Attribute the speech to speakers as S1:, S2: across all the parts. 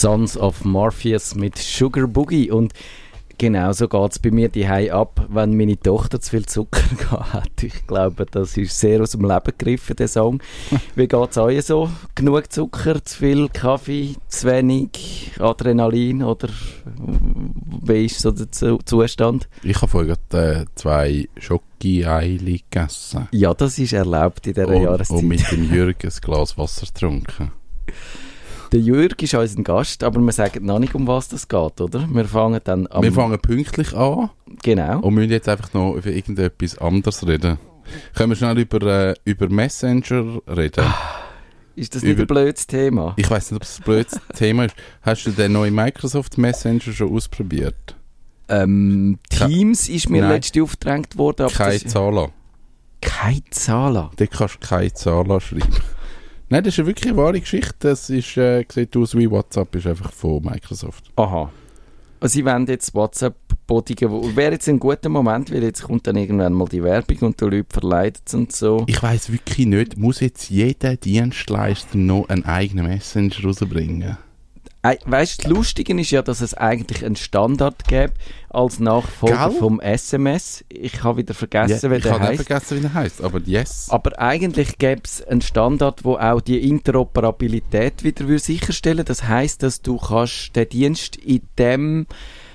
S1: Sons of Morpheus mit Sugar Boogie und genau so geht es bei mir die ab, wenn meine Tochter zu viel Zucker hat. Ich glaube, das ist sehr aus dem Leben gegriffen, der Song. Wie geht es euch so? Genug Zucker, zu viel Kaffee, zu wenig Adrenalin oder wie ist so der Zustand?
S2: Ich habe vorhin äh, zwei Schoki-Eili gegessen.
S1: Ja, das ist erlaubt in dieser
S2: und,
S1: Jahreszeit.
S2: Und mit dem Jürgen ein Glas Wasser getrunken.
S1: Der Jürg ist unser Gast, aber wir sagen noch nicht, um was das geht, oder? Wir fangen dann
S2: am... Wir fangen pünktlich an.
S1: Genau.
S2: Und müssen jetzt einfach noch über irgendetwas anderes reden. Können wir schnell über, äh, über Messenger reden?
S1: Ist das nicht über, ein blödes Thema?
S2: Ich weiß nicht, ob es ein blödes Thema ist. Hast du den neuen Microsoft Messenger schon ausprobiert?
S1: Ähm, Teams ist mir Nein. letzte aufgedrängt worden.
S2: Keine Zahler.
S1: Keine Zahler?
S2: Da kannst du keine Zahler schreiben. Nein, das ist wirklich eine wahre Geschichte. Das ist, äh, sieht aus wie WhatsApp, ist einfach von Microsoft.
S1: Aha. Also sie wollen jetzt WhatsApp bodigen. Wäre jetzt ein guter Moment, weil jetzt kommt dann irgendwann mal die Werbung und die Leute verleiten und so.
S2: Ich weiß wirklich nicht, muss jetzt jeder Dienstleister noch einen eigenen Messenger rausbringen?
S1: Weißt du, das Lustige ist ja, dass es eigentlich einen Standard gibt als Nachfolger Gell? vom SMS. Ich habe wieder vergessen,
S2: ja,
S1: wie der heißt.
S2: Ich habe vergessen, wie der heißt, aber yes.
S1: Aber eigentlich gäbe es einen Standard, wo auch die Interoperabilität wieder sicherstellen. Das heißt, dass du kannst den Dienst in dem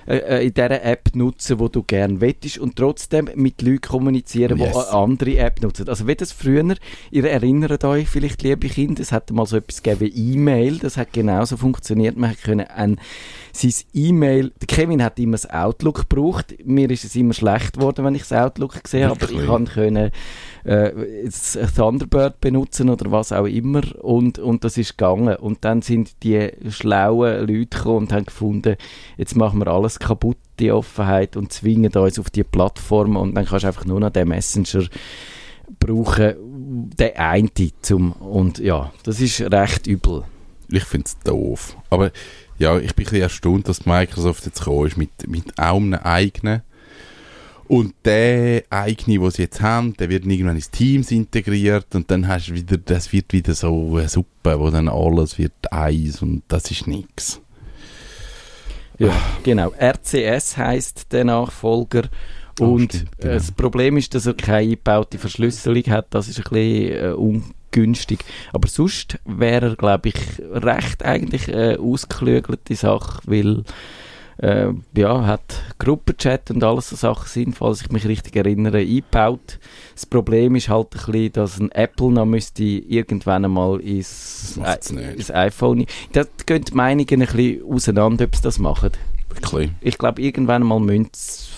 S1: äh, äh, in dieser App nutzen, wo du gerne wettest und trotzdem mit Leuten kommunizieren, yes. die eine andere App nutzen. Also wie das früher, ihr erinnert euch vielleicht, liebe Kinder, es hat mal so etwas gegeben wie E-Mail, das hat genauso funktioniert. Man konnte ein sein E-Mail, Kevin hat immer das Outlook gebraucht, mir ist es immer schlecht geworden, wenn ich das Outlook gesehen habe, aber ich konnte äh, Thunderbird benutzen oder was auch immer und, und das ist gegangen. Und dann sind die schlauen Leute gekommen und haben gefunden, jetzt machen wir alles kaputt, die Offenheit und zwingen uns auf die Plattform und dann kannst du einfach nur noch den Messenger brauchen, den einen zum und ja, das ist recht übel.
S2: Ich finde es doof. Aber ja, ich bin ein bisschen erstaunt, dass Microsoft jetzt gekommen ist mit, mit auch einem eigenen und der eigene, den sie jetzt haben, der wird irgendwann ins Teams integriert und dann hast du wieder, das wird wieder so eine Suppe, wo dann alles wird Eis und das ist nichts.
S1: Ja, genau. RCS heißt der Nachfolger. Oh, und stimmt, genau. das Problem ist, dass er keine eingebaute Verschlüsselung hat. Das ist ein bisschen äh, ungünstig. Aber sonst wäre er, glaube ich, recht eigentlich eine ausgeklügelte Sache, weil äh, ja, hat Gruppenchat und alles so Sachen sind, falls ich mich richtig erinnere, eingebaut. Das Problem ist halt ein bisschen, dass ein Apple noch müsste irgendwann einmal ins,
S2: äh,
S1: ins iPhone... Da gehen die Meinungen ein bisschen auseinander, ob sie das machen. Ich glaube, irgendwann einmal müssen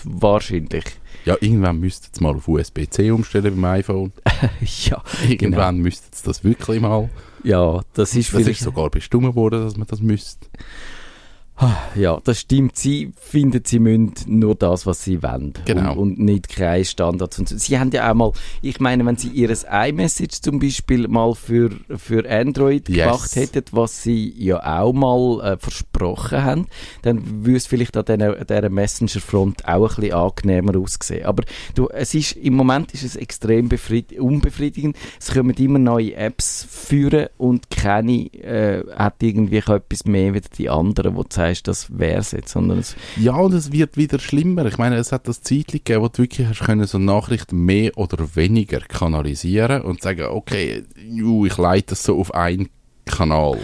S1: wahrscheinlich.
S2: Ja, irgendwann müsste es mal auf USB-C umstellen beim iPhone.
S1: ja,
S2: Irgendwann genau. müsste es das wirklich mal.
S1: Ja, das ist
S2: Das ist sogar bestimmt worden, dass man das müsste.
S1: Ja, das stimmt. Sie finden, sie müssen nur das, was sie wollen.
S2: Genau.
S1: Und, und nicht keine Standards. Und sie haben ja auch mal, ich meine, wenn sie ihr iMessage zum Beispiel mal für, für Android yes. gemacht hätten, was sie ja auch mal äh, versprochen haben, dann würde es vielleicht an dieser, dieser Messenger-Front auch ein bisschen angenehmer aussehen. Aber du, es ist, im Moment ist es extrem unbefriedigend. Es kommen immer neue Apps führen und keine äh, hat irgendwie etwas mehr wie die anderen, die zeigen, sagst, das wäre es jetzt. Sondern es
S2: ja, und es wird wieder schlimmer. Ich meine, es hat das Zeit gegeben, wo du wirklich hast können, so Nachrichten mehr oder weniger kanalisieren und sagen, okay, ju, ich leite das so auf einen Kanal.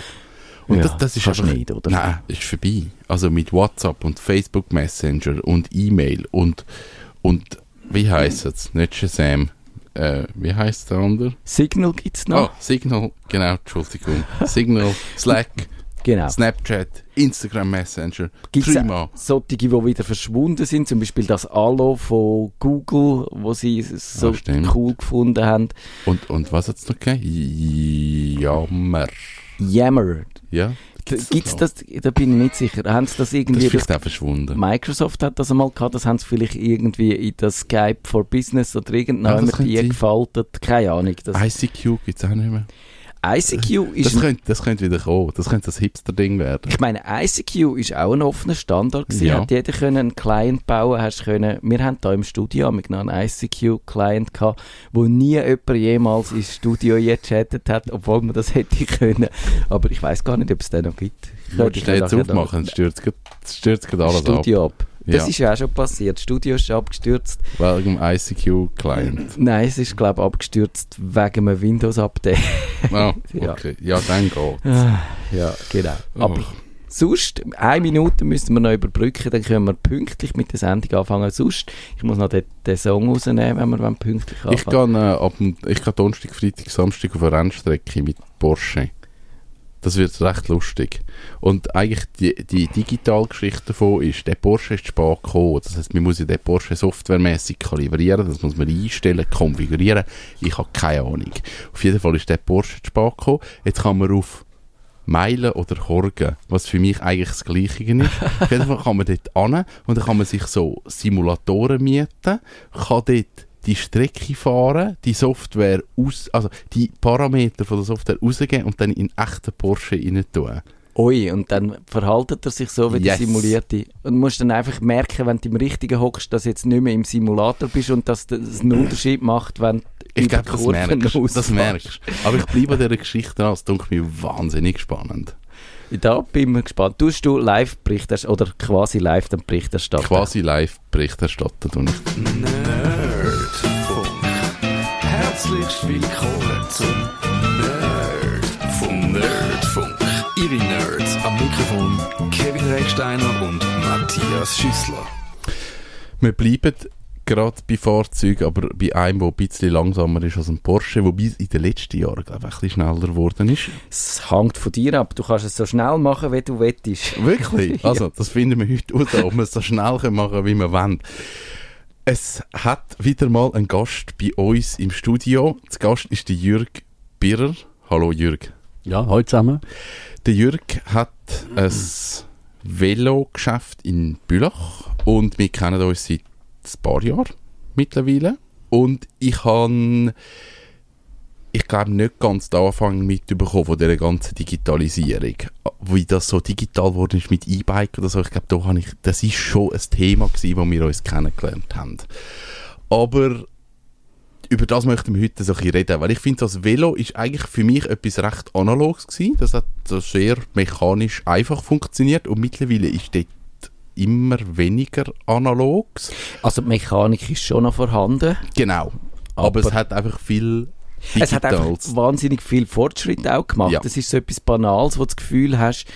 S2: Und ja, das, das ist einfach,
S1: nicht, oder?
S2: Nein, ist vorbei. Also mit WhatsApp und Facebook Messenger und E-Mail und, und wie heißt es? Nicht Shazam. Äh, wie heißt der andere?
S1: Signal gibt es noch.
S2: Oh, Signal, genau, Entschuldigung. Signal, Slack,
S1: Genau.
S2: Snapchat, Instagram Messenger,
S1: Gibt es solche, die wieder verschwunden sind, zum Beispiel das Allo von Google, wo sie so ah, cool gefunden haben.
S2: Und, und was hat es noch gegeben? Jammer.
S1: Yammer.
S2: Ja.
S1: Gibt es das, da bin ich nicht sicher. Haben sie das irgendwie...
S2: Das ist auch verschwunden.
S1: Microsoft hat das einmal gehabt, das haben sie vielleicht irgendwie in das Skype for Business oder irgendwann ja, die gefaltet. Keine Ahnung.
S2: Das ICQ gibt es auch nicht mehr.
S1: ICQ ist...
S2: Das könnte, das könnte wieder kommen. Das könnte das Hipster-Ding werden.
S1: Ich meine, ICQ ist auch ein offener Standard gewesen.
S2: Ja.
S1: Hat jeder können einen Client bauen, hast können, wir haben da im Studio mit einen ICQ-Client gehabt, wo nie jemand jemals ins Studio gechattet hat, obwohl man das hätte können. Aber ich weiß gar nicht, ob es den noch gibt. Ich
S2: du jetzt aufmachen? Dann stürzt stürzt gerade alles ab.
S1: Studio ab. Das
S2: Ja.
S1: ist ja auch schon passiert. Das Studio ist abgestürzt.
S2: Wegen dem ICQ-Client.
S1: Nein, es ist, glaube ich, abgestürzt wegen einem Windows-Update.
S2: Ah,
S1: Ja.
S2: okay. Ja, dann geht
S1: ja, genau. Aber
S2: Oh.
S1: sonst, eine Minute müssen wir noch überbrücken, dann können wir pünktlich mit der Sendung anfangen. Sonst, ich muss noch den, den Song rausnehmen, wenn wir pünktlich
S2: Ich
S1: anfangen.
S2: gehe äh, ab ich gehe Donnerstag, Freitag, Samstag auf eine Rennstrecke mit Porsche. Das wird recht lustig. Und eigentlich die, die Digitalgeschichte davon ist, der Porsche ist spät gekommen. Das heißt, man muss ja den Porsche softwaremäßig kalibrieren, das muss man einstellen, konfigurieren. Ich habe keine Ahnung. Auf jeden Fall ist der Porsche spät gekommen. Jetzt kann man auf Meilen oder Horgen, was für mich eigentlich das Gleiche ist. Auf jeden Fall kann man dort an und dann kann man sich so Simulatoren mieten, kann dort die Strecke fahren, die Software aus, also die Parameter von der Software rausgeben und dann in echten Porsche rein tun.
S1: Ui, und dann verhaltet er sich so wie der
S2: Yes.
S1: Simulierte. Und musst dann einfach merken, wenn du im Richtigen hockst, dass du jetzt nicht mehr im Simulator bist und dass das einen Unterschied macht, wenn du
S2: Ich glaube, das
S1: Kurven
S2: merkst, das
S1: ausfährst.
S2: merkst. Aber ich bleibe an dieser Geschichte dran, es dunkelt mir wahnsinnig spannend.
S1: Da bin ich gespannt. Tust du live Berichterstattung oder quasi live den Bericht erstatten?
S2: Quasi live Bericht erstatten und
S3: Nerdfunk. Herzlich willkommen zum Nerd vom Nerdfunk. Ihre Nerds am Mikrofon Kevin Recksteiner und Matthias Schüssler.
S2: Wir bleiben gerade bei Fahrzeugen, aber bei einem, der ein bisschen langsamer ist als ein Porsche, wobei es in den letzten Jahren, glaube ich, ein bisschen schneller geworden ist.
S1: Es hängt von dir ab. Du kannst es so schnell machen, wie du willst.
S2: Wirklich? Also, das finden wir heute aus, ob wir es so schnell können machen können, wie wir wollen. Es hat wieder mal einen Gast bei uns im Studio. Der Gast ist der Jürg Birrer. Hallo Jürg.
S4: Ja, heute zusammen.
S2: Der Jürg hat ein Velogeschäft in Bülach und wir kennen uns seit ein paar Jahren mittlerweile. Und ich habe, ich glaube, nicht ganz den Anfang mitbekommen von dieser ganzen Digitalisierung. Wie das so digital geworden ist mit E-Bike oder so. Ich glaube, da habe ich, das ist schon ein Thema gewesen, wo wir uns kennengelernt haben. Aber über das möchten wir heute so ein bisschen reden, weil ich finde, das Velo ist eigentlich für mich etwas recht Analoges gewesen. Das hat so sehr mechanisch einfach funktioniert und mittlerweile ist dort immer weniger Analogs.
S1: Also die Mechanik ist schon noch vorhanden.
S2: Genau. Aber,
S1: Aber-
S2: es hat einfach viel
S1: Es hat einfach
S2: Digitals.
S1: wahnsinnig viel Fortschritt auch gemacht.
S2: Ja.
S1: Das ist so etwas Banales, wo du das Gefühl hast,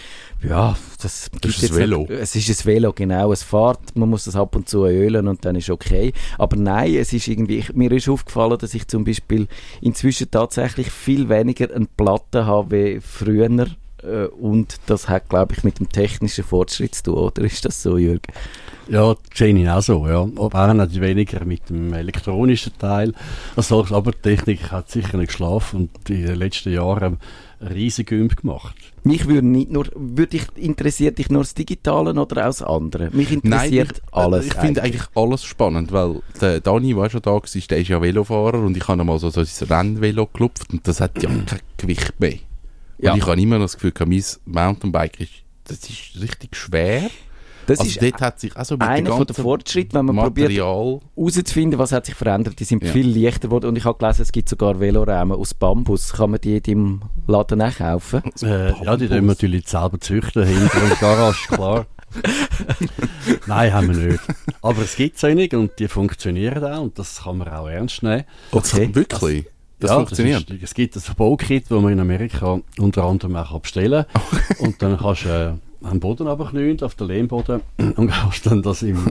S1: ja, das, gibt
S2: ist ein Velo.
S1: Nicht, es ist ein Velo, genau. Es fährt, man muss das ab und zu ölen und dann ist okay. Aber nein, es ist irgendwie, ich, mir ist aufgefallen, dass ich zum Beispiel inzwischen tatsächlich viel weniger eine Platte habe wie früher. Äh, Und das hat, glaube ich, mit dem technischen Fortschritt zu tun, oder ist das so, Jürgen?
S4: Ja, Jenny auch so, ja. Aber auch nicht weniger mit dem elektronischen Teil. als solches. aber die Technik hat sicher nicht geschlafen und in den letzten Jahren riesigen Gümp gemacht.
S1: Mich würde nicht nur, würde dich, interessiert dich nur das Digitale oder auch das andere? Mich interessiert
S2: ich,
S1: alles.
S2: Ich finde eigentlich alles spannend, weil der Dani, der schon da war, der ist ja Velofahrer und ich habe mal so, so ein Rennvelo geklopft und das hat ja kein Gewicht mehr.
S1: Ja.
S2: Und ich habe immer das Gefühl, mein Mountainbike ist, das ist richtig schwer.
S1: Das
S2: also
S1: ist
S2: dort hat sich also mit
S1: einer
S2: dem
S1: von der
S2: ganzen
S1: Fortschritt, wenn man probiert
S2: Material...
S1: herauszufinden, was hat sich verändert. Die sind
S2: Ja.
S1: viel leichter geworden und ich habe gelesen, es gibt sogar Veloräume aus Bambus. Kann man die in deinem Laden auch kaufen?
S4: Äh, ja, die tun wir natürlich selber züchten, hinter der Garage, klar. Nein, haben wir nicht. Aber es gibt solche und die funktionieren auch und das kann man auch ernst nehmen.
S1: Okay.
S2: Wirklich? Das
S4: ja,
S2: funktioniert?
S4: Das ist, es gibt ein Baukit, das man in Amerika unter anderem auch bestellen kann. Und dann kannst du äh, einen Boden runterknien, auf den Lehmboden, und kannst dann das im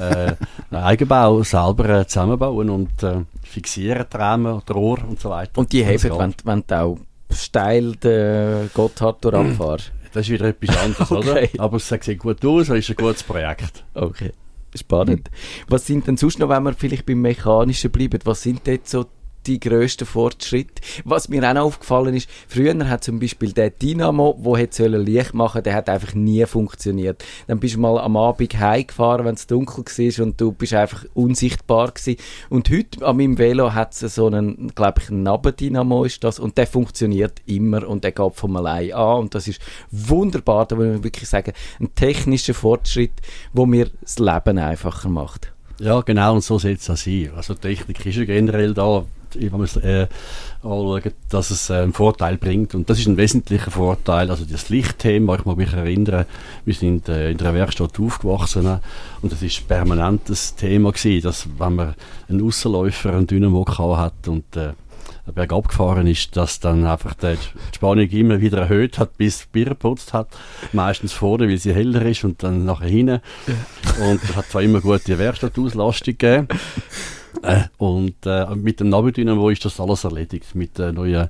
S4: äh, Eigenbau selber äh, zusammenbauen und äh, fixieren, die Rahmen, die Rohr und so weiter.
S1: Und die
S4: Das
S1: heben,
S4: geht.
S1: wenn, wenn du auch steil den Gotthard durchfährst.
S4: Das ist wieder etwas anderes,
S1: Okay.
S4: oder? Aber es sieht gut aus, es ist ein gutes Projekt.
S1: Okay. Spannend. Was sind denn sonst noch, wenn wir vielleicht beim Mechanischen bleiben, was sind dort so die grössten Fortschritte. Was mir auch noch aufgefallen ist, früher hat zum Beispiel der Dynamo, wo hätte Licht machen der hat einfach nie funktioniert. Dann bist du mal am Abend heimgefahren, wenn es dunkel war und du bist einfach unsichtbar gewesen. Und heute an meinem Velo hat es so einen, glaube ich, einen Nabendynamo ist das und der funktioniert immer und der geht von allein an und das ist wunderbar, da muss man wirklich sagen, ein technischer Fortschritt, wo mir das Leben einfacher macht.
S4: Ja, genau, und so soll es auch sein. Also Technik ist ja generell da, man es äh, anschaut, dass es äh, einen Vorteil bringt. Und das ist ein wesentlicher Vorteil. Also das Lichtthema, ich mag mich erinnern, wir sind äh, in einer Werkstatt aufgewachsen und das ist permanentes Thema gewesen, dass wenn man einen Aussenläufer, einen Dynamo hat und äh, bergab gefahren ist, dass dann einfach die Spannung immer wieder erhöht hat, bis Bier geputzt hat. Meistens vorne, weil sie heller ist und dann nachher hinten. Und es hat zwar immer gute Werkstattauslastung gegeben. Äh, und äh, mit dem Nabendynamo ist das alles erledigt. Mit der neuen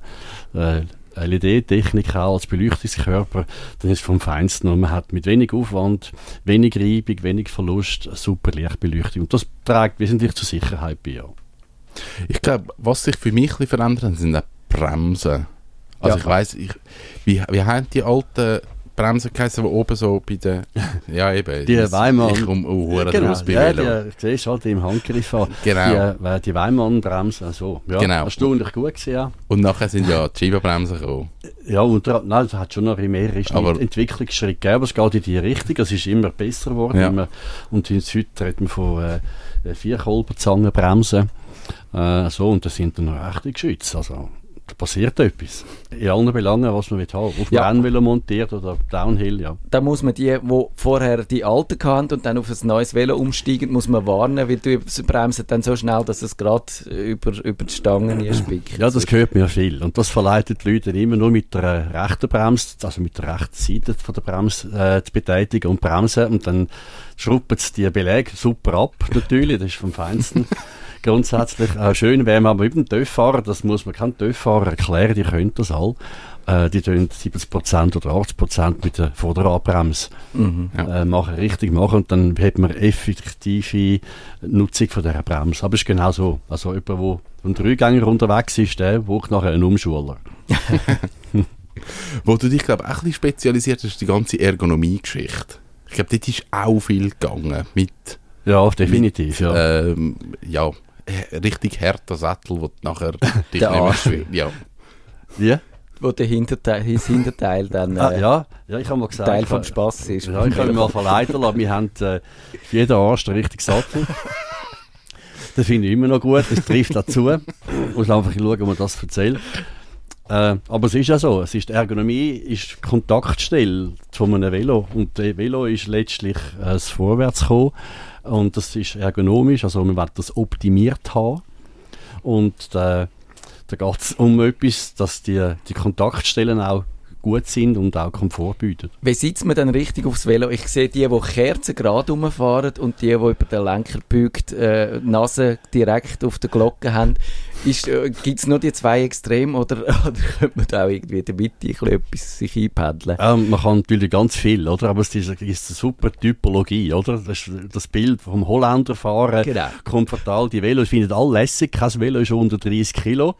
S4: äh, LED-Technik auch als Beleuchtungskörper, dann ist es vom Feinsten und man hat mit wenig Aufwand, wenig Reibung, wenig Verlust, super Lichtbeleuchtung. Und das trägt wesentlich zur Sicherheit bei.
S2: Ich glaube, was sich für mich ein verändert hat, sind auch Bremsen. Also ja. ich weiß, ich, wie, wie haben die alten Bremsen geheißen, die oben so bei den, ja eben.
S4: Die Weimann. Ich
S2: um uh,
S4: genau, raus bei ja, die, siehst halt im Handgriff an.
S2: Genau.
S4: Die, äh, die Weimann-Bremsen, so. Ja, genau. Erstaunlich gut gewesen, ja.
S2: Und nachher sind ja die Scheibenbremsen gekommen.
S4: Ja, und nein, es hat schon noch mehr Entwicklungsschritte gegeben, aber es geht in die Richtung, es ist immer besser geworden. Ja. Immer, und heute reden wir von äh, Vierkolbenzangenbremsen. Äh, so, und das sind dann rechte Geschütze. Also, da passiert etwas. In allen Belangen, was man will haben. Auf ja. Rennvelo montiert oder Downhill, ja.
S1: Da muss man die, die vorher die alte hatten und dann auf ein neues Velo umsteigen, muss man warnen, weil du bremsen dann so schnell, dass es gerade über, über die Stangen spickt.
S4: Ja, das gehört mir viel. Und das verleitet die Leute immer nur mit der rechten Bremse, also mit der rechten Seite von der Bremse äh, zu betätigen und bremsen und dann schrubben sie die Belege super ab, natürlich, das ist vom Feinsten. grundsätzlich. Äh, schön wäre man mit dem TÜV-Fahrer, das muss man kein TÜV-Fahrer erklären, die können das all. Äh, die tun 70% oder 80% mit der Vorderradbremse mhm, ja. äh, machen, richtig machen und dann hat man effektive Nutzung von dieser Bremse. Aber es ist genau so. Also jemand, der ein Dreigänger unterwegs ist, der braucht nachher einen Umschuler.
S2: Wo du dich, glaube ich, auch ein bisschen spezialisiert hast, ist die ganze Ergonomie-Geschichte. Ich glaube, dort ist auch viel gegangen mit...
S4: Ja, definitiv,
S2: mit, ja. Ähm, ja, richtig harter Sattel, wo nachher dich nicht mehr schwimmt. Ja.
S4: Wie?
S1: Wo der Hinterteil, das Hinterteil dann
S4: ah, äh, ah, ja, ja, ich mal gesagt,
S1: Teil vom Spaß ist.
S4: Ja, ich habe mich mal verleiten lassen. Wir haben äh, für jeden Arsch den richtigen Sattel. das finde ich immer noch gut, das trifft dazu. Ich muss einfach schauen, ob man das erzählt. Äh, aber es ist ja so, es ist, die Ergonomie ist die Kontaktstelle von einem Velo und das Velo ist letztlich äh, das Vorwärtskommen und das ist ergonomisch, also man will das optimiert haben. Und äh, da geht es um etwas, dass die, die Kontaktstellen auch gut sind und auch Komfort bieten.
S1: Wie sitzt man dann richtig aufs Velo? Ich sehe die, die Kerzen gerade rumfahren und die, die über den Lenker beugt, äh, Nase direkt auf der Glocke haben. Äh, Gibt es nur die zwei Extreme oder, oder könnte man da auch irgendwie in der Mitte etwas sich einpendeln?
S4: Ähm, man kann natürlich ganz viel, oder? aber es ist, ist eine super Typologie. Oder? Das, das Bild vom Holländer fahren, genau. komfortabel, die Velos finden alle lässig, kein Velo ist unter 30 Kilo.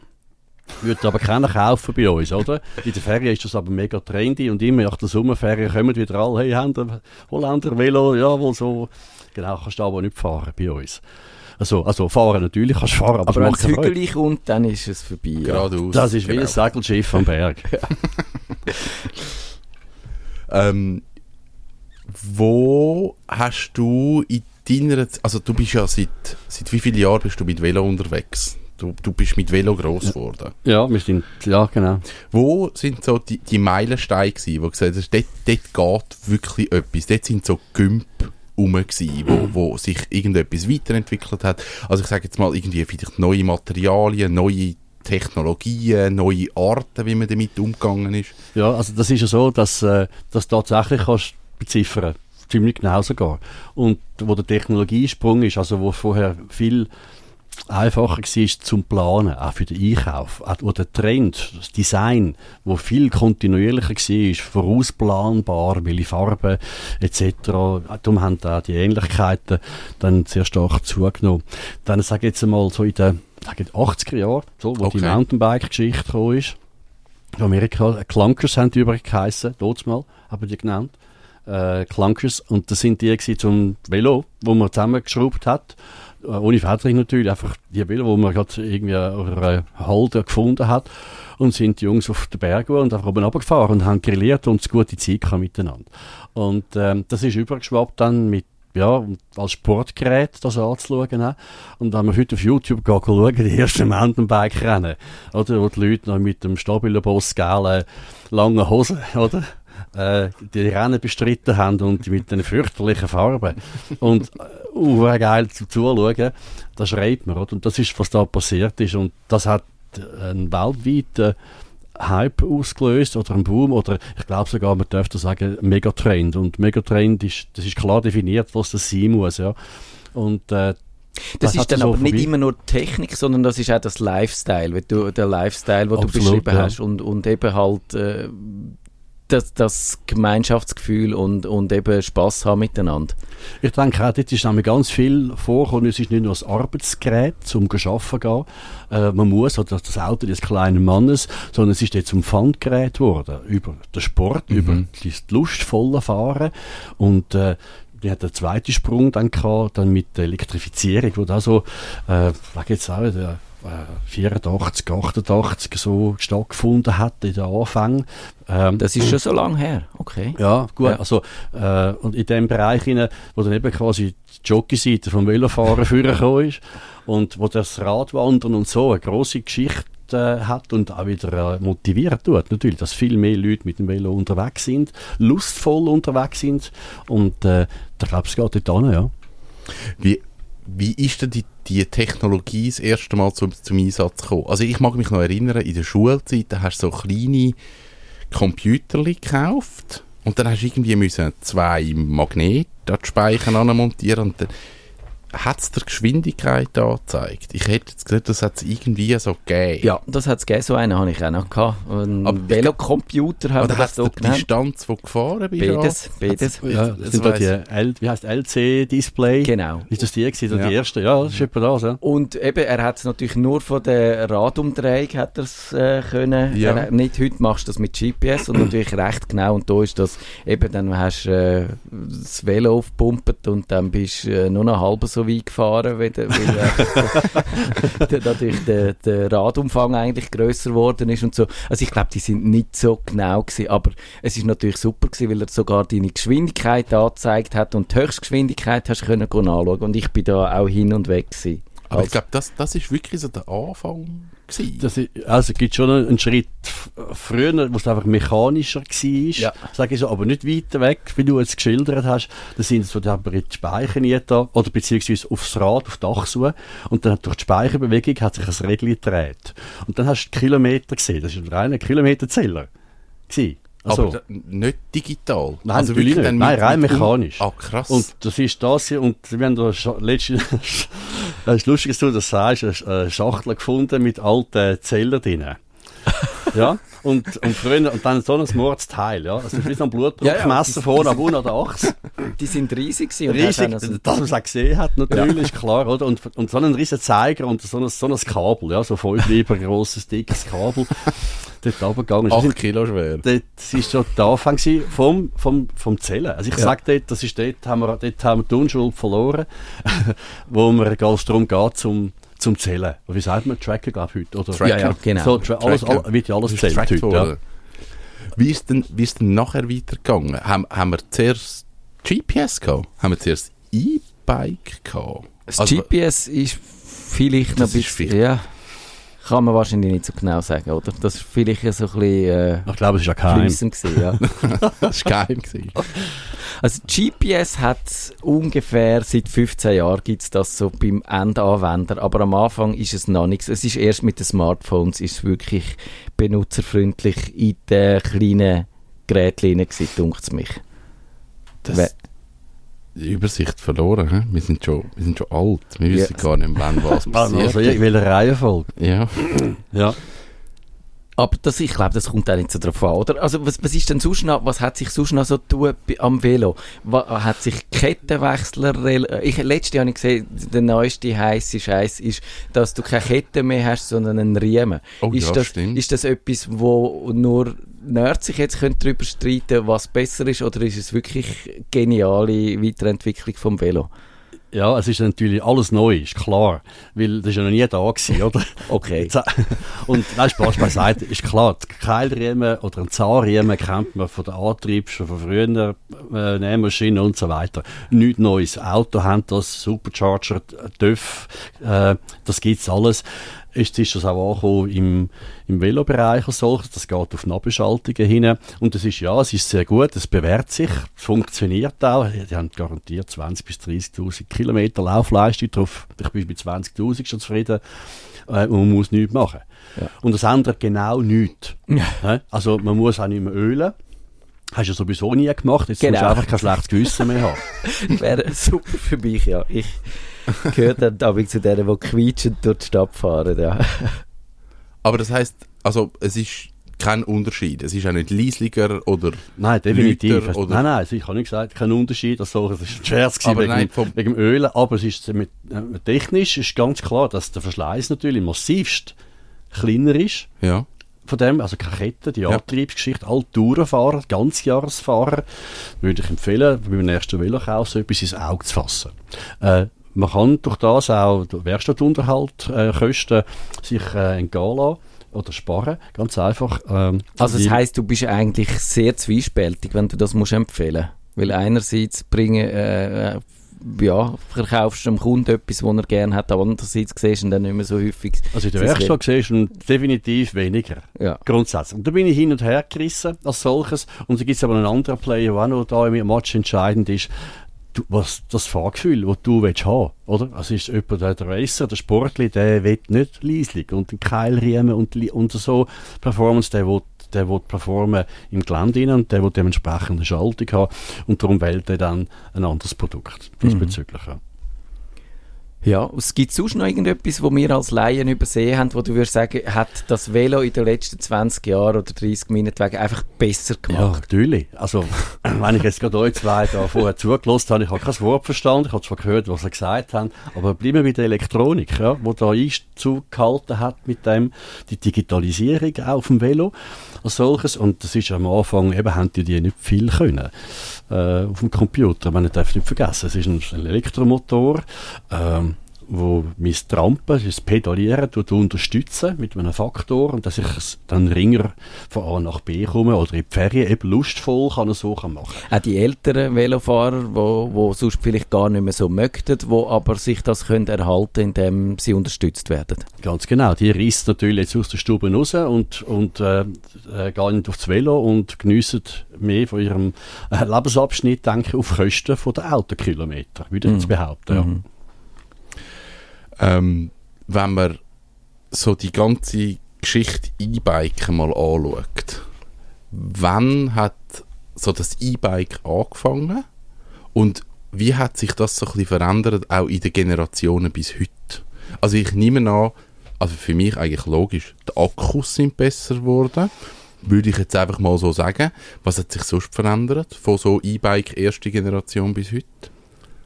S4: Würde aber keiner kaufen bei uns, oder? In der Ferien ist das aber mega trendy und immer nach der Sommerferien kommen wieder alle, hey, haben wir Holländer Velo, ja, wohl so. Genau, kannst du aber nicht fahren bei uns. Also, also fahren natürlich kannst du fahren,
S1: aber, aber wenn es hügelig kommt, dann ist es vorbei.
S4: Geradeaus. Das ist genau. wie ein genau. Segelschiff am Berg.
S2: ähm, wo hast du in deiner, also du bist ja seit, seit wie vielen Jahren bist du mit Velo unterwegs? Du, du bist mit Velo gross geworden.
S4: Ja, wir sind, ja, genau.
S2: Wo sind so die, die Meilensteine gewesen, wo du gesagt hast, dort, dort geht wirklich etwas. Dort sind so Gümp rum gewesen, wo, wo sich irgendetwas weiterentwickelt hat. Also ich sage jetzt mal irgendwie vielleicht neue Materialien, neue Technologien, neue Arten, wie man damit umgegangen ist.
S4: Ja, also das ist ja so, dass äh, das tatsächlich kannst beziffern ziemlich genau sogar. Und wo der Technologiesprung ist, also wo vorher viel einfacher war zum Planen, auch für den Einkauf, auch der Trend, das Design, wo viel kontinuierlicher war, vorausplanbar, welche Farben etc. Darum haben da die Ähnlichkeiten dann sehr stark zugenommen. Dann sage ich jetzt einmal so in den sage ich, 80er Jahren, so, wo
S2: Okay.
S4: die Mountainbike-Geschichte gekommen ist, in Amerika, Clunkers haben die übrigens geheissen, dort mal, haben die genannt äh, Clunkers und das sind die gewesen zum Velo, wo man zusammengeschraubt hat, ohne Federung natürlich, einfach die Velo, wo man gerade irgendwie auf einer Halde gefunden hat und sind die Jungs auf den Berg und einfach oben runtergefahren und haben grilliert und eine gute Zeit gehabt miteinander. Und ähm, das ist übergeschwappt dann mit ja, als Sportgerät das anzuschauen. auch. Und wenn wir heute auf YouTube schauen, die ersten Mountainbike-Rennen, oder, wo die Leute noch mit dem stabilen Boss gelben langen Hosen, oder? Äh, die Rennen bestritten haben und mit den fürchterlichen Farben. Und äh, geil zu zuschauen. Da schreibt man, oder? Und das ist, was da passiert ist. Und das hat einen weltweiten Hype ausgelöst oder einen Boom oder ich glaube sogar, man dürfte sagen, Megatrend. Und Megatrend ist, das ist klar definiert, was das sein muss, ja. Und äh,
S1: Das,
S4: hat
S1: ist dann
S4: so
S1: aber nicht
S4: vorbei-
S1: immer nur Technik, sondern das ist auch das Lifestyle, weil du, der Lifestyle, den du beschrieben
S4: ja.
S1: hast und, und eben halt äh, das, das Gemeinschaftsgefühl und, und eben Spass haben miteinander.
S4: Ich denke auch, dort ist nämlich ganz viel vorgekommen. Es ist nicht nur ein Arbeitsgerät zum zu gehen. Äh, man muss, oder das Auto des kleinen Mannes, sondern es ist jetzt zum Fun-Gerät geworden. Über den Sport, über das lustvolle Fahren. Und, äh, die hat den zweiten Sprung dann gehabt, dann mit der Elektrifizierung, wo da so, äh, sag jetzt auch, der, 84, 88 so stattgefunden hat in den Anfängen. Ähm,
S1: Das ist schon so lange her, okay.
S4: ja, gut.
S1: Ja.
S4: Also, äh, und in dem Bereich, hinein, wo dann eben quasi die Jockey-Seite vom Velofahren vorgekommen ist und wo das Radwandern und so eine grosse Geschichte äh, hat und auch wieder äh, motiviert tut. Natürlich, dass viel mehr Leute mit dem Velo unterwegs sind, lustvoll unterwegs sind und äh, da glaube ich, es geht dort hin, ja.
S2: Wie, wie ist denn die, die Technologie das erste Mal zum, zum Einsatz gekommen? Also ich mag mich noch erinnern, in der Schulzeit, da hast du so kleine Computer gekauft und dann hast du irgendwie müssen zwei Magnete an die Speicher anmontieren und dann hat es der Geschwindigkeit angezeigt. Ich hätte jetzt gesagt, das hat es irgendwie so gegeben.
S1: Ja, das hat es gegeben, so einen habe ich auch noch gehabt. Ein
S2: Aber-
S1: Velocomputer haben
S2: Oder
S1: wir
S2: hat
S1: das
S2: es
S1: so
S2: die
S1: genannt.
S2: Distanz, wo gefahren bist?
S1: Beides, beides.
S4: ja
S2: das
S4: das sind da die L, wie heißt LC-Display?
S1: Genau.
S4: Ist das die gewesen, oder
S2: Ja.
S4: die erste? Ja, das ist etwa das, ja.
S1: Und eben, er hat es natürlich nur von der Radumdrehung hat er's, äh, können.
S2: Ja.
S1: Er, nicht heute machst du das mit GPS und natürlich recht genau. Und da ist das eben, dann hast du äh, das Velo aufgepumpt und dann bist du äh, nur noch halb so weit gefahren, weil, der- weil äh, natürlich der, der Radumfang eigentlich grösser geworden ist und so. Also ich glaube, die sind nicht so genau gewesen, aber es ist natürlich super gewesen, weil er sogar deine Geschwindigkeit angezeigt hat und die Höchstgeschwindigkeit hast du können anschauen und ich bin da auch hin und weg gewesen.
S2: Aber ich
S1: Also-
S2: glaube, das, das ist wirklich so der Anfang gewesen.
S4: Das ist, also es gibt schon einen Schritt früher, wo es einfach mechanischer war,
S1: Ja.
S4: sage ich so, aber nicht weiter weg, wie du jetzt geschildert hast. Da sind so die nie da, oder beziehungsweise aufs Rad, auf Dach zu, und dann durch die Speicherbewegung hat sich ein Rädchen gedreht. Und dann hast du die Kilometer gesehen, das war ein reiner Kilometerzähler. gewesen. Also,
S2: aber nicht digital.
S4: Nein,
S2: also wirklich
S4: nicht. Nein, rein mechanisch.
S2: Ah, krass.
S4: Und das ist das hier, und wir haben da letztens, das ist lustig, dass du das sagst, eine Schachtel gefunden mit alten Zellen drin. ja, und, und früher, und dann so ein Mordsteil, ja. Also, wie so ein Blutdruck
S1: Ja, ja,
S4: vorne der Achse.
S1: Die sind riesig gewesen.
S4: Riesig,
S1: noch
S4: dass man es auch gesehen hat, natürlich, ist klar, oder? Und, und so einen riesen Zeiger und so ein, so ein Kabel, ja, so fünf Lieber grosses, dickes Kabel, dort runtergegangen. Das
S2: 8
S4: sind-
S2: Kilo schwer.
S4: das war schon der Anfang vom, vom, vom Zählen. Also ich
S1: Ja.
S4: sage dort, das ist dort, haben wir, dort haben wir die Unschuld verloren, wo wir es darum geht, zum, zum Zählen. Wie sagt man? Tracker, ich, heute. Oder?
S2: Tracker.
S1: Ja, ja, genau.
S4: So, tra alles, all, wird ja alles
S2: Ist
S4: zählt
S2: getrackt
S4: heute. Ja.
S2: Wie ist denn, wie ist denn nachher weitergegangen? Haben, haben wir zuerst GPS gehabt? Haben wir zuerst E-Bike gehabt?
S1: Das
S2: Also-
S1: GPS ist vielleicht noch ein bisschen, ja, kann man wahrscheinlich nicht so genau sagen, oder? Das ist vielleicht so ein bisschen äh,
S4: Ich glaube, es ist ja kein.
S1: fließend gewesen, ja.
S2: Das war geheim. gewesen.
S1: Also GPS hat ungefähr seit 15 Jahren gibt es das so beim Endanwender, aber am Anfang ist es noch nichts. Es ist erst mit den Smartphones ist es wirklich benutzerfreundlich in den kleinen Geräten gewesen, dunkt es mich.
S2: Das,
S1: We-
S2: die Übersicht verloren. He? Wir, sind schon, wir sind schon alt. Wir wissen
S1: Ja.
S2: gar nicht, wann was passiert.
S4: Also, in welcher Reihenfolge?
S2: ja.
S4: Ja.
S1: Aber das, ich glaube, das kommt auch nicht so drauf an, oder? Also, was, was ist denn sonst noch, was hat sich sonst noch so tun am Velo? Was, hat sich Kettenwechsler, rel- ich, letztes Jahr habe ich gesehen, der neueste heisse Scheiß ist, dass du keine Kette mehr hast, sondern einen Riemen.
S2: Oh
S1: ist,
S2: ja,
S1: das,
S2: stimmt.
S1: ist das etwas, wo nur Nerds sich jetzt können darüber streiten was besser ist, oder ist es wirklich geniale Weiterentwicklung vom Velo?
S4: Ja, es ist natürlich alles neu, ist klar. Weil das ist ja noch nie da gewesen, oder?
S1: Okay.
S4: Äh, Und nein, Spaß beiseite, ist klar, die Keilriemen oder ein Zahnriemen kennt man von der Antrieb schon von früher, äh, Nähmaschinen und so weiter. Nichts Neues. Auto haben das, Supercharger, TÜV, äh, das gibt's alles. Jetzt ist das auch angekommen im, im Velobereich und solches. Das geht auf Nabelschaltungen hin. Und das ist, ja, es ist sehr gut, es bewährt sich, es funktioniert auch. Die haben garantiert 20.000 bis 30.000 Kilometer Laufleistung drauf. Ich bin mit 20.000 schon zufrieden. Äh, und man muss nichts machen.
S1: Ja.
S4: Und das ändert genau nichts.
S1: Ja.
S4: Also man muss auch nicht mehr ölen. Hast du ja sowieso nie gemacht. Jetzt musst
S1: Genau.
S4: du einfach kein schlechtes Gewissen mehr haben.
S1: Wäre super für mich, ja. Ich gehöre dann damit zu denen, die quietschend durch die Stadt fahren, ja.
S2: Aber das heißt, also es ist kein Unterschied. Es ist auch nicht leislicher oder
S4: Nein, definitiv.
S2: Lüter oder-
S4: nein, nein, also ich habe nicht gesagt, kein Unterschied. Also, es ist ein Scherz wegen,
S2: nein, vom-
S4: wegen dem Ölen. Aber es ist mit, äh, technisch ist ganz klar, dass der Verschleiß natürlich massivst kleiner ist.
S2: ja.
S4: Von dem, also Kette, die
S2: Ja.
S4: Antriebsgeschichte, alle Tourenfahrer, Ganzjahresfahrer, würde ich empfehlen, beim nächsten Velokauf so etwas ins Auge zu fassen. Äh, man kann durch das auch den Werkstattunterhalt, äh, Kosten sich äh, entgehen lassen oder sparen, ganz einfach. Ähm,
S1: Also das heisst, du bist eigentlich sehr zwiespältig, wenn du das musst empfehlen. Weil einerseits bringen, äh, äh, ja, verkaufst dem Kunden etwas, was er gerne hat, aber andererseits siehst du ihn dann nicht mehr so häufig.
S4: Also in der Werkstatt siehst du definitiv weniger.
S1: Ja.
S4: Grundsätzlich. Und da bin ich hin und her gerissen als solches. Und da gibt es aber einen anderen Player, der auch noch da im Match entscheidend ist. Du, was, das Fahrgefühl, das du willst haben, oder? Also ist jemand, der, der Racer, der Sportler, der will nicht leislich und den Keilriemen und, und so Performance, der will, der will performen im Gelände rein und der will dementsprechend eine Schaltung haben und darum wählt er dann ein anderes Produkt diesbezüglich. Ja.
S1: Ja, es gibt sonst noch irgendetwas, wo wir als Laien übersehen haben, wo du würdest sagen, hat das Velo in den letzten 20 Jahren oder 30 Minuten einfach besser
S4: Ja,
S1: gemacht?
S4: natürlich. Also, wenn ich jetzt gerade euch zwei da vorher zugelassen habe, ich habe kein Wort verstanden, ich habe zwar gehört, was sie gesagt haben, aber bleiben wir bei der Elektronik, ja, wo da Einzug gehalten hat mit dem, die Digitalisierung auch auf dem Velo als solches und das ist am Anfang, eben haben die, die nicht viel können äh, auf dem Computer, man darf nicht vergessen, es ist ein, ein Elektromotor, ähm, wo mein Trampen, das Pedalieren, unterstützen mit einem Faktor und dass ich dann ringer von A nach B komme oder in die Ferien eben lustvoll kann so kann machen.
S1: Auch die älteren Velofahrer, wo, wo sonst vielleicht gar nicht mehr so möchten, wo aber sich das können erhalten, indem sie unterstützt werden.
S4: Ganz genau, die reißt natürlich jetzt aus der Stube raus und, und äh, äh, gehen aufs Velo und geniessen mehr von ihrem äh, Lebensabschnitt, denke ich, auf Kosten der Autokilometer, würde ich jetzt behaupten. Ja.
S1: Mhm.
S2: Ähm, wenn man so die ganze Geschichte E-Bike mal anschaut, wann hat so das E-Bike angefangen und wie hat sich das so ein bisschen verändert, auch in den Generationen bis heute? Also ich nehme an, also für mich eigentlich logisch, die Akkus sind besser geworden, würde ich jetzt einfach mal so sagen. Was hat sich sonst verändert, von so E-Bike erste Generation bis heute?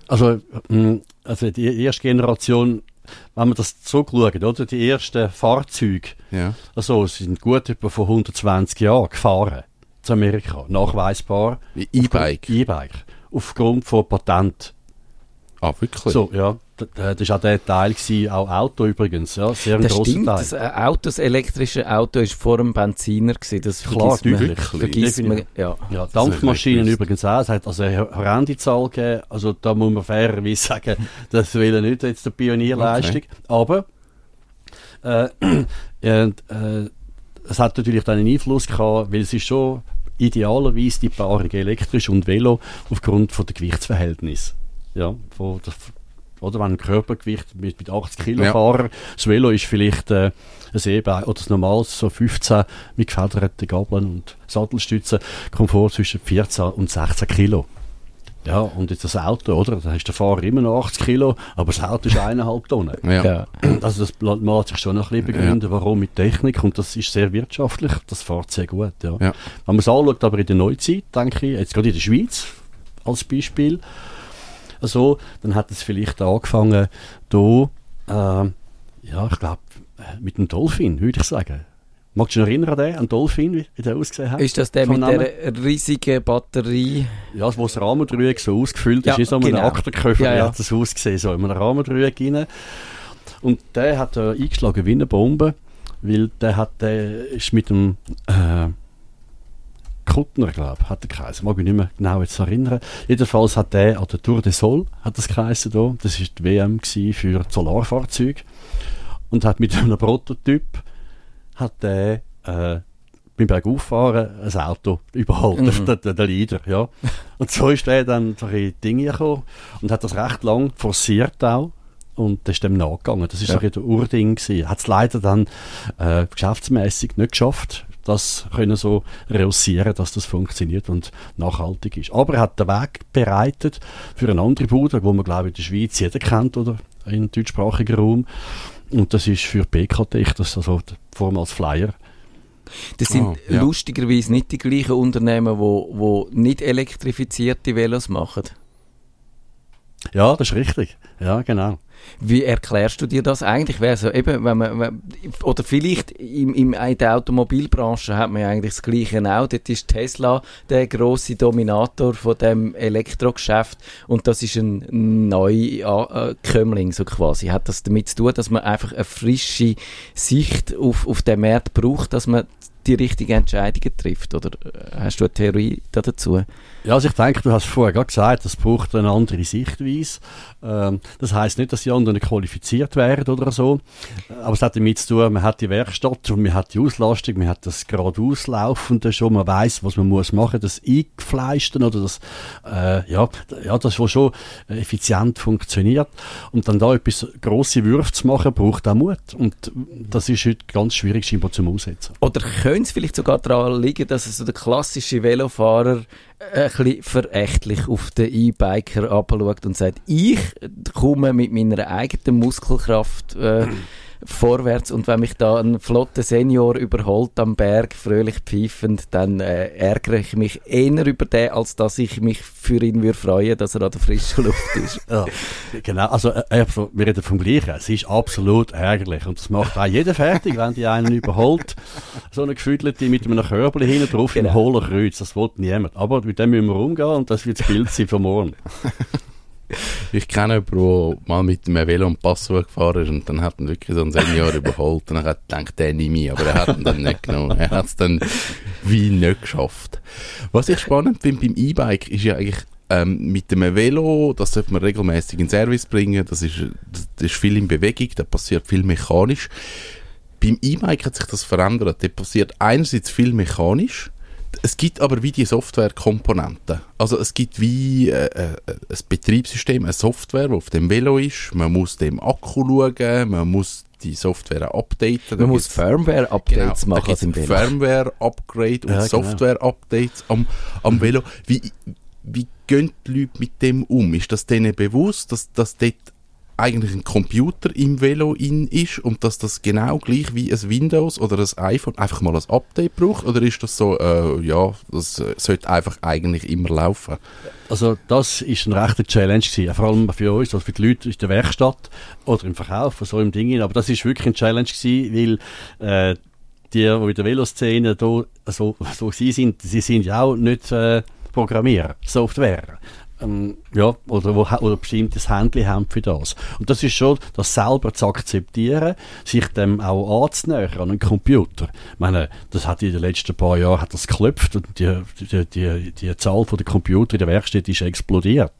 S4: Also, mh, also die erste Generation, wenn man das zurückschaut, oder? Die ersten Fahrzeuge,
S2: Ja.
S4: also sind gut etwa vor 120 Jahren gefahren zu Amerika, nachweisbar.
S2: E-Bike?
S4: E-Bike. Aufgrund von Patent.
S2: Ah, wirklich?
S4: So, ja. Das war auch der Teil, gewesen, auch Auto übrigens, ja. Sehr ein
S1: Das
S4: grosser
S1: stimmt,
S4: Teil.
S1: das äh, Auto, das elektrische Auto ist vor dem Benziner gewesen. Das
S4: Klar,
S1: vergisst man. Vergisst man, ja.
S4: Ja, Dampfmaschinen übrigens auch. Es hat also eine horrende Zahl gegeben. Also da muss man fairerweise sagen, das will nicht jetzt eine Pionierleistung. Aber äh, äh, äh, es hat natürlich dann einen Einfluss gehabt, weil es ist schon idealerweise die Paarung elektrisch und Velo aufgrund von der Gewichtsverhältnis. Ja, von der, oder wenn ein Körpergewicht mit, mit 80 Kilo
S2: Ja.
S4: Fahrer, das Velo ist vielleicht äh, ein E-Bike oder das normales so 15 mit gefederten Gabeln und Sattelstützen, kommt vor zwischen 14 und 16 Kilo. Ja, und jetzt das Auto, oder? Da hast der Fahrer immer noch 80 Kilo, aber das Auto ist eineinhalb Tonnen.
S2: Ja.
S1: Ja.
S4: Also das lässt sich schon noch ein bisschen begründen, warum mit Technik und das ist sehr wirtschaftlich, das fährt sehr gut, ja.
S2: Ja.
S4: Wenn man es anschaut, aber in der Neuzeit, denke ich, jetzt gerade in der Schweiz als Beispiel, also, dann hat es vielleicht angefangen, da, ähm, ja, ich glaube, mit einem Dolphin, würde ich sagen. Magst du dich noch erinnern an den, an Dolphin, wie der ausgesehen hat?
S1: Ist das der mit
S4: Namen?
S1: der riesigen Batterie?
S4: Ja, wo das Rahmendreieck so ausgefüllt
S1: Ja,
S4: ist, wie so
S1: genau.
S4: Aktenköcher,
S1: Ja,
S4: ja,
S1: ja.
S4: hat das ausgesehen, so in einem Rahmendreieck rein. Und der hat äh, eingeschlagen wie eine Bombe, weil der hat, der ist mit dem äh, Kuttner, glaube ich, hat der geheißen. Mag mich nicht mehr genau jetzt erinnern. Jedenfalls hat der an der Tour de Sol, hat das geheißen da, das ist die WM für Solarfahrzeuge und hat mit einem Prototyp hat der äh, beim Bergauffahren ein Auto überholt,
S1: Mhm.
S4: der, der, der Leader, ja. Und so ist der dann die Dinge gekommen und hat das recht lang forciert auch und das ist dem nachgegangen. Das ist
S1: Ja.
S4: so ein Urding gewesen. Hat es leider dann äh, geschäftsmäßig nicht geschafft, das können so reussieren, dass das funktioniert und nachhaltig ist. Aber er hat den Weg bereitet für eine andere Bude, wo man glaube ich in der Schweiz jeder kennt oder im deutschsprachigen Raum. Und das ist für PKT, das ist also vormals Flyer.
S1: Das sind
S2: Ah, ja.
S1: lustigerweise nicht die gleichen Unternehmen, wo, wo nicht elektrifizierte Velos machen.
S4: Ja, das ist richtig. Ja, genau.
S1: Wie erklärst du dir das eigentlich? Wäre so eben, wenn man, oder vielleicht im, im, in der Automobilbranche hat man ja eigentlich das Gleiche auch. Dort ist Tesla der große Dominator von dem Elektrogeschäft und das ist ein Neukömmling so quasi. Hat das damit zu tun, dass man einfach eine frische Sicht auf, auf den Markt braucht, dass man die richtigen Entscheidungen trifft? Oder äh, hast du eine Theorie da dazu?
S4: Ja, also ich denke, du hast vorher gerade gesagt, es braucht eine andere Sichtweise. Ähm, das heißt nicht, dass die anderen nicht qualifiziert wären oder so. Aber es hat damit zu tun, man hat die Werkstatt und man hat die Auslastung, man hat das gerade auslaufende schon, man weiß, was man muss machen, das eingefleischte oder das, äh, ja, ja, das, was schon effizient funktioniert. Und dann da etwas grosse Würfe zu machen, braucht auch Mut. Und das ist heute ganz schwierig scheinbar zum Umsetzen.
S1: Oder könnte es vielleicht sogar daran liegen, dass so der klassische Velofahrer äh, ein bisschen verächtlich auf den E-Biker abschaut und sagt, ich komme mit meiner eigenen Muskelkraft äh, vorwärts und wenn mich da ein flotter Senior überholt am Berg, fröhlich pfeifend, dann äh, ärgere ich mich eher über den, als dass ich mich für ihn würde freuen, dass er an der frischen Luft ist.
S4: Ja, genau. Also, äh, äh, wir reden vom Gleichen. Es ist absolut ärgerlich. Und das macht auch jeder fertig, wenn die einen überholt. So eine Gefühlte mit einem Körbel hinten drauf
S1: Genau.
S4: im hohlen Kreuz. Das will niemand. Aber mit dem müssen wir umgehen und das wird das Bild sein von morgen.
S2: Ich kenne jemanden, der mal mit einem Velo am Passo gefahren ist und dann hat ihn wirklich so ein Senior überholt und dann hat er gedacht, der nehme ich, aber er hat ihn dann nicht genommen. Er hat es dann wie nicht geschafft. Was ich spannend finde beim E-Bike ist ja eigentlich, ähm, mit dem Velo, das sollte man regelmäßig in Service bringen, das ist, das ist viel in Bewegung, da passiert viel mechanisch. Beim E-Bike hat sich das verändert. Da passiert einerseits viel mechanisch, es gibt aber wie die Softwarekomponenten. Also es gibt wie äh, äh, ein Betriebssystem, eine Software, die auf dem Velo ist. Man muss dem Akku schauen, man muss die Software updaten.
S1: Man muss Firmware-Updates
S2: genau,
S1: machen als im Velo.
S2: Firmware-Upgrade und
S4: Ja, genau.
S2: Software-Updates am, am Velo. Wie, wie gehen die Leute mit dem um? Ist das denen bewusst, dass, dass dort eigentlich ein Computer im Velo in ist und dass das genau gleich wie ein Windows oder ein iPhone einfach mal ein Update braucht? Oder ist das so, äh, ja, das äh, sollte einfach eigentlich immer laufen?
S4: Also, das ist ein rechter Challenge gewesen. Vor allem für uns, also für die Leute in der Werkstatt oder im Verkauf, so im Ding. Aber das ist wirklich ein Challenge gewesen, weil, äh, die, die in der Veloszene da so, so sind, sie sind ja auch nicht äh, Programmierer, Software. Ähm, ja, oder, wo, oder bestimmtes Handling haben für das. Und das ist schon, das selber zu akzeptieren, sich dem auch anzunähern an einen Computer. Ich meine, das hat in den letzten paar Jahren hat das geklopft und die, die, die, die Zahl der Computer in der Werkstatt ist explodiert.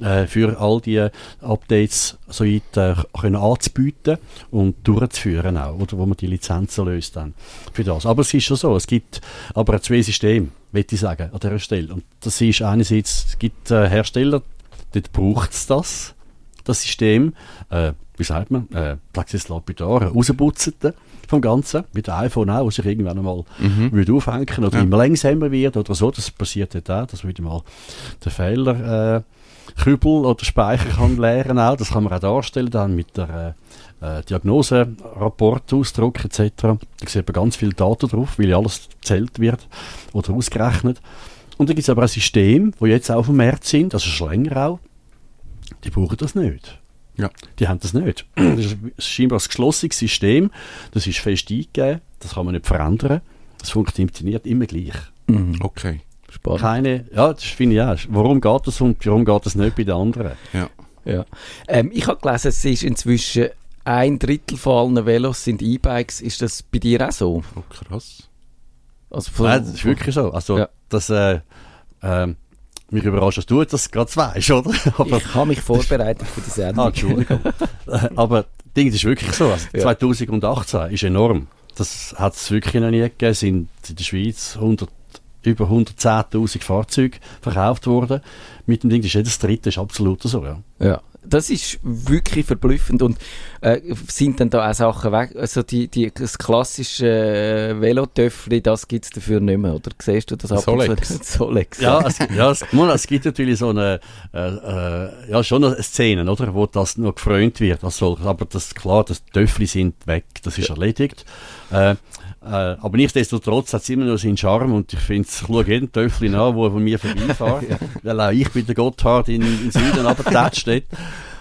S4: Äh, für all die Updates so weit, äh, können anzubieten und durchzuführen auch, oder wo man die Lizenzen löst dann für das. Aber es ist schon so, es gibt aber zwei Systeme, würde ich sagen, an dieser Stelle. Und das ist einerseits, es gibt äh, Hersteller, dort braucht es das, das System. Äh, wie sagt man, äh, Plexis Lapidare rausputzen vom Ganzen, wie der iPhone auch, wo sich irgendwann einmal
S2: Mhm.
S4: würde aufhängen oder
S2: Ja.
S4: immer langsamer wird oder so. Das passiert dort auch, dass wieder mal der Fehler äh, Kübel oder Speicher kann leeren auch. Das kann man auch darstellen dann mit der äh, Diagnoserapport, Ausdruck etc. Da sieht man ganz viel Daten drauf, weil ja alles gezählt wird oder ausgerechnet. Und dann gibt es aber ein System, wo jetzt auch auf dem Markt sind, also schon länger auch, die brauchen das nicht.
S2: Ja.
S4: Die haben das nicht. Das ist scheinbar ein geschlossenes System, das ist fest eingegeben, das kann man nicht verändern. Das funktioniert immer gleich.
S1: Mhm.
S2: Okay.
S1: Spannend.
S4: Keine, ja, das finde ich auch. Warum geht das und warum geht das nicht bei den anderen?
S2: Ja.
S1: Ja. Ähm, ich habe gelesen, es ist inzwischen ein Drittel von allen Velos sind E-Bikes. Ist das bei dir auch so?
S2: Oh, krass.
S1: Also von,
S4: Nein, das ist wirklich so. Also,
S1: Ja.
S4: das, äh, ähm, mich überrascht, dass du das gerade weißt, oder? Aber,
S1: ich habe mich vorbereitet für die Sendung.
S4: ah, Entschuldigung. Äh, Aber Ding, das ist wirklich so. Also,
S1: Ja.
S4: 2018 ist enorm. Das hat es wirklich noch nie gegeben. Es sind in der Schweiz 100, über 110.000 Fahrzeuge verkauft worden. Mit dem Ding, das ist jedes dritte, ist absolut so, ja.
S1: Ja, das ist wirklich verblüffend und äh, sind dann da auch Sachen weg, also die, die, das klassische äh, Velotöffli, das gibt es dafür nicht mehr, oder? Siehst du das ab?
S2: Solex.
S1: Solex.
S4: Ja, es, ja es, man, es gibt natürlich so eine, äh, äh, ja, schon eine Szene, oder, wo das noch gefreut wird als solches. Aber das, klar, das Töffli sind weg, das ist erledigt. Äh, aber nichtsdestotrotz hat es immer noch seinen Charme und ich finde, ich schaue jeden Töffli an, der von mir vorbeifährt. Weil auch ich bin der Gotthard in, in Süden runtergetatscht.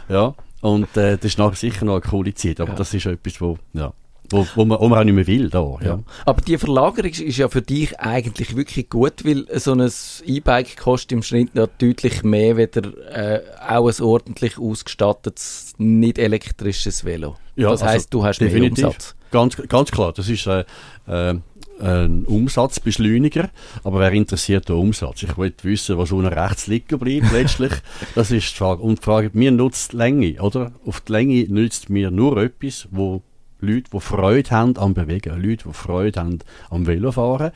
S4: Ja, und äh, das ist nachher sicher noch eine coole Zeit, aber
S1: Ja.
S4: das ist etwas, wo, ja, wo, wo, man, wo man auch nicht mehr will da. Ja.
S1: Ja. Aber die Verlagerung ist- ja für dich eigentlich wirklich gut, weil so ein E-Bike kostet im Schnitt noch deutlich mehr, wieder äh, auch ein ordentlich ausgestattetes, nicht elektrisches Velo.
S4: Ja,
S1: das
S4: also
S1: heisst, du hast mehr
S4: definitiv.
S1: Umsatz.
S4: Ganz, ganz klar, das ist äh, äh, ein Umsatzbeschleuniger, aber wer interessiert den Umsatz? Ich wollte wissen, was unten rechts liegen bleibt letztlich. Das ist die Frage. Und die Frage, mir nutzt die Länge, oder? Auf die Länge nützt mir nur etwas, wo Leute, die Freude haben am Bewegen, Leute, die Freude haben am Velofahren.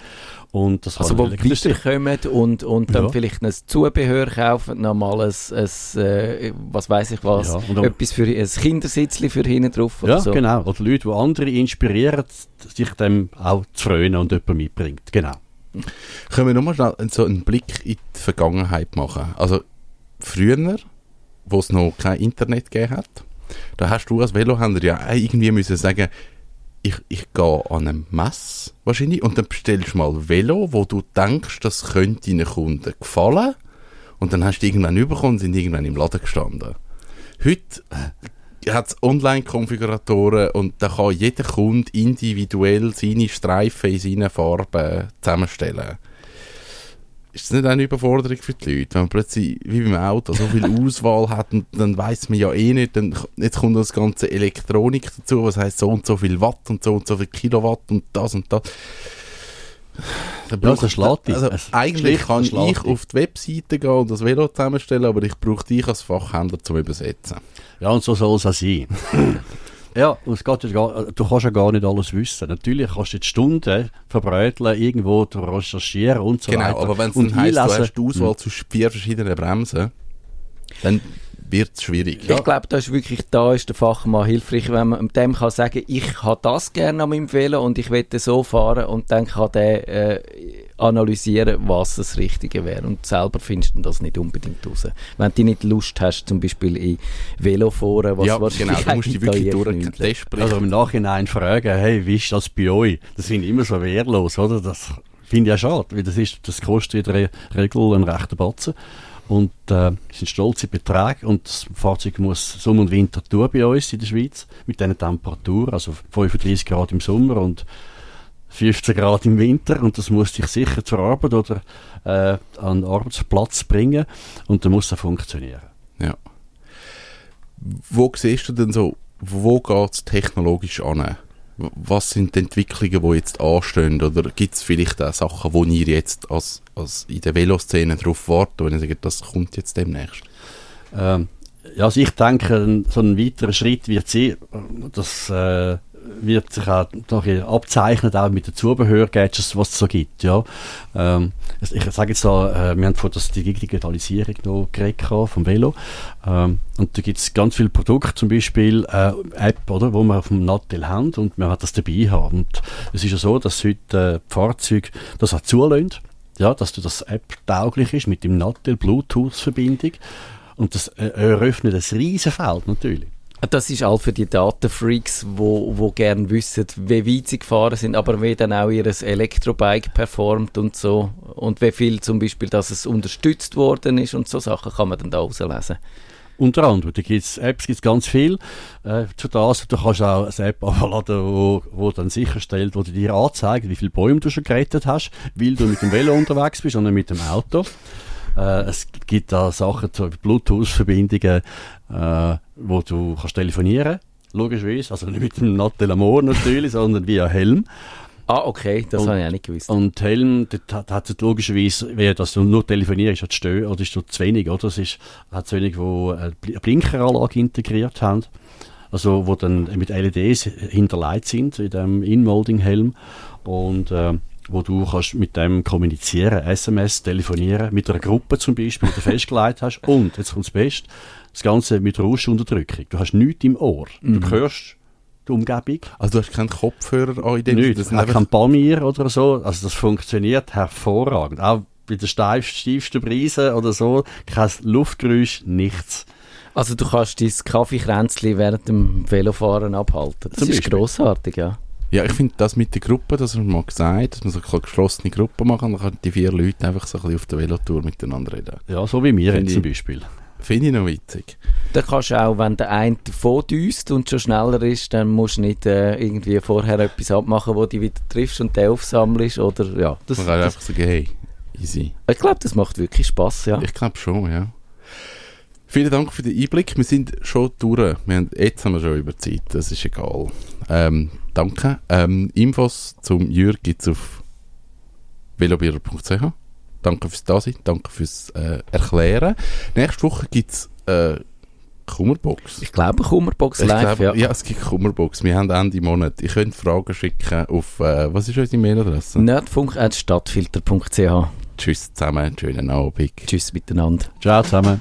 S4: Und das
S1: Also
S4: elektrisch-
S1: weiterkommen und, und dann
S4: Ja.
S1: vielleicht ein Zubehör kaufen, nochmal ein, ein äh, was weiß ich was,
S4: Ja,
S1: etwas für ein Kindersitzli für hinten drauf oder
S4: Ja,
S1: so.
S4: genau. Oder Leute, die andere inspirieren, sich dem auch zu freuen und jemand mitbringt. Genau.
S2: Können wir nochmal schnell so einen Blick in die Vergangenheit machen? Also, früher, wo es noch kein Internet gegeben hat, da hast du als Velohändler ja irgendwie müssen sagen, ich, ich gehe an eine Messe wahrscheinlich und dann bestellst du mal Velo, wo du denkst, das könnte deinen Kunden gefallen und dann hast du irgendwann bekommen und sind irgendwann im Laden gestanden. Heute hat es Online-Konfiguratoren und da kann jeder Kunde individuell seine Streifen in seinen Farben zusammenstellen. Ist das nicht eine Überforderung für die Leute, wenn man plötzlich, wie beim Auto, so viel Auswahl hat und dann weiß man ja eh nicht, dann, jetzt kommt das ganze Elektronik dazu, was heißt so und so viel Watt und so und so viel Kilowatt und das und das. Da
S4: Ja, schlägt dich.
S2: also eigentlich kann ich auf die Webseite gehen und das Velo zusammenstellen, aber ich brauche dich als Fachhändler zum Übersetzen.
S4: Ja, und so soll es auch sein. ja, und es geht ja gar, du kannst ja gar nicht alles wissen. Natürlich kannst du jetzt Stunden verbräteln, irgendwo recherchieren und so
S2: genau,
S4: weiter.
S2: aber wenn es dann heisst, du hast die Auswahl zwischen vier verschiedenen Bremsen, dann wird es schwierig.
S1: Ich glaube, da ist wirklich, da ist der Fachmann hilfreich, wenn man dem kann sagen, ich habe das gerne an meinem Velo und ich möchte so fahren und dann kann der äh, analysieren, was das Richtige wäre und selber findest du das nicht unbedingt raus. Wenn du nicht Lust hast, zum Beispiel in Veloforen, was
S2: ja, genau, du musst dich wirklich durch
S4: Also im Nachhinein fragen, hey, wie ist das bei euch? Das ich immer so wehrlos, oder? Das finde ich ja schade, weil das, ist, das kostet in der Regel einen rechten Batzen. Und äh, sind stolze Beträge und das Fahrzeug muss Sommer und Winter tun bei uns in der Schweiz mit diesen Temperaturen, also 35 Grad im Sommer und 15 Grad im Winter und das muss dich sicher zur Arbeit oder äh, an den Arbeitsplatz bringen und dann muss es funktionieren.
S2: Ja. Wo siehst du denn so, wo geht es technologisch an? Was sind die Entwicklungen, die jetzt anstehen? Oder gibt es vielleicht auch Sachen, wo ihr jetzt als, als in der Veloszene darauf warten, wenn ihr sagt, das kommt jetzt demnächst?
S4: Ähm, ja, also ich denke, so ein weiterer Schritt wird sein, dass äh, wird sich auch noch abzeichnet, auch mit den Zubehör-Gadgets, was es so gibt. Ja. Ähm, ich sage jetzt da, äh, wir haben das die Digitalisierung noch geredet vom Velo. Ähm, und da gibt es ganz viele Produkte, zum Beispiel äh, App, oder, wo man auf dem Nattel haben und man hat das dabei haben. Und es ist ja so, dass heute äh, Fahrzeuge das auch zulassen, ja, dass du das App tauglich ist mit dem Nattel Bluetooth-Verbindung. Und das äh, eröffnet ein Riesenfeld natürlich.
S1: Das ist all für die Datenfreaks, wo, wo gern wissen, wie weit sie gefahren sind, aber wie dann auch ihr Elektrobike performt und so. Und wie viel zum Beispiel, dass es unterstützt worden ist und so Sachen kann man dann da rauslesen.
S4: Unter anderem, da gibt's Apps gibt's ganz viel äh, zu das. Du kannst auch eine App abladen, wo, wo dann sicherstellt, wo dir anzeigt, wie viele Bäume du schon gerettet hast, weil du mit dem Velo unterwegs bist und nicht mit dem Auto. Äh, es gibt da Sachen, so Bluetooth-Verbindungen, äh, wo du kannst telefonieren logischerweise. Also nicht mit dem Nattel Amor natürlich, sondern via Helm.
S1: Ah, okay, das habe ich auch nicht gewusst.
S4: Und Helm, dort hat es logischerweise, wie dass du nur telefonierst, hat stö oder ist zu wenig, oder? Es ist, hat zu wenig, wo eine Blinkeranlage integriert haben. Also, wo dann mit LEDs hinterlegt sind in dem In-Molding-Helm. Und, äh, wo du kannst mit dem kommunizieren, SMS, telefonieren, mit einer Gruppe zum Beispiel, die du festgelegt hast. Und, jetzt kommt das Beste, das Ganze mit Rauschunterdrückung. Du hast nichts im Ohr. Du
S1: Mhm.
S4: hörst die Umgebung.
S2: Also du hast keinen Kopfhörer an in dem
S4: Nicht,
S2: Das einfach-
S4: kein Palmier oder so. Also das funktioniert hervorragend. Auch bei der steif, steifsten Brise oder so, kein Luftgeräusch, nichts.
S1: Also du kannst dein Kaffeekränzchen während dem Velofahren abhalten. Das
S4: Zum
S1: ist
S4: Beispiel.
S1: grossartig, ja.
S2: Ja, ich finde das mit der Gruppe, das haben wir mal gesagt, dass man so eine geschlossene Gruppe machen kann, dann können die vier Leute einfach so ein bisschen auf der Velotour miteinander reden.
S4: Ja, so wie wir jetzt zum Beispiel.
S2: Finde ich noch witzig.
S1: Dann kannst du auch, wenn der eine davon düst und schon schneller ist, dann musst du nicht äh, irgendwie vorher etwas abmachen, wo du dich wieder triffst und den aufsammelst. Oder, ja, das,
S2: Man kann
S1: das,
S2: einfach sagen, hey, easy.
S1: ich glaube, das macht wirklich Spass, ja.
S2: Ich glaube schon, ja. Vielen Dank für den Einblick. Wir sind schon durch. Wir haben, jetzt haben wir schon über Zeit, das ist egal. Ähm, danke. Ähm, Infos zum Jürg gibt es auf velobierer.ch. Danke fürs Dasein, danke fürs äh, Erklären. Nächste Woche gibt es äh, Kummerbox.
S1: Ich glaube, Kummerbox
S2: Ich
S1: live,
S2: glaube,
S1: ja.
S2: ja. es gibt Kummerbox. Wir haben Ende Monat. Ihr könnt Fragen schicken auf, äh, was ist unsere Mailadresse?
S1: Nerdfunk.stadtfilter.ch
S2: Tschüss zusammen, schönen Abend.
S1: Tschüss miteinander.
S4: Ciao zusammen.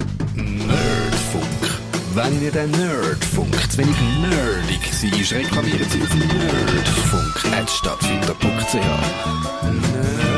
S3: Wenn ihr den Nerdfunk zu wenig nerdig seid, reklamiert sie auf nerdfunk.stadtfilter.ch. Nerd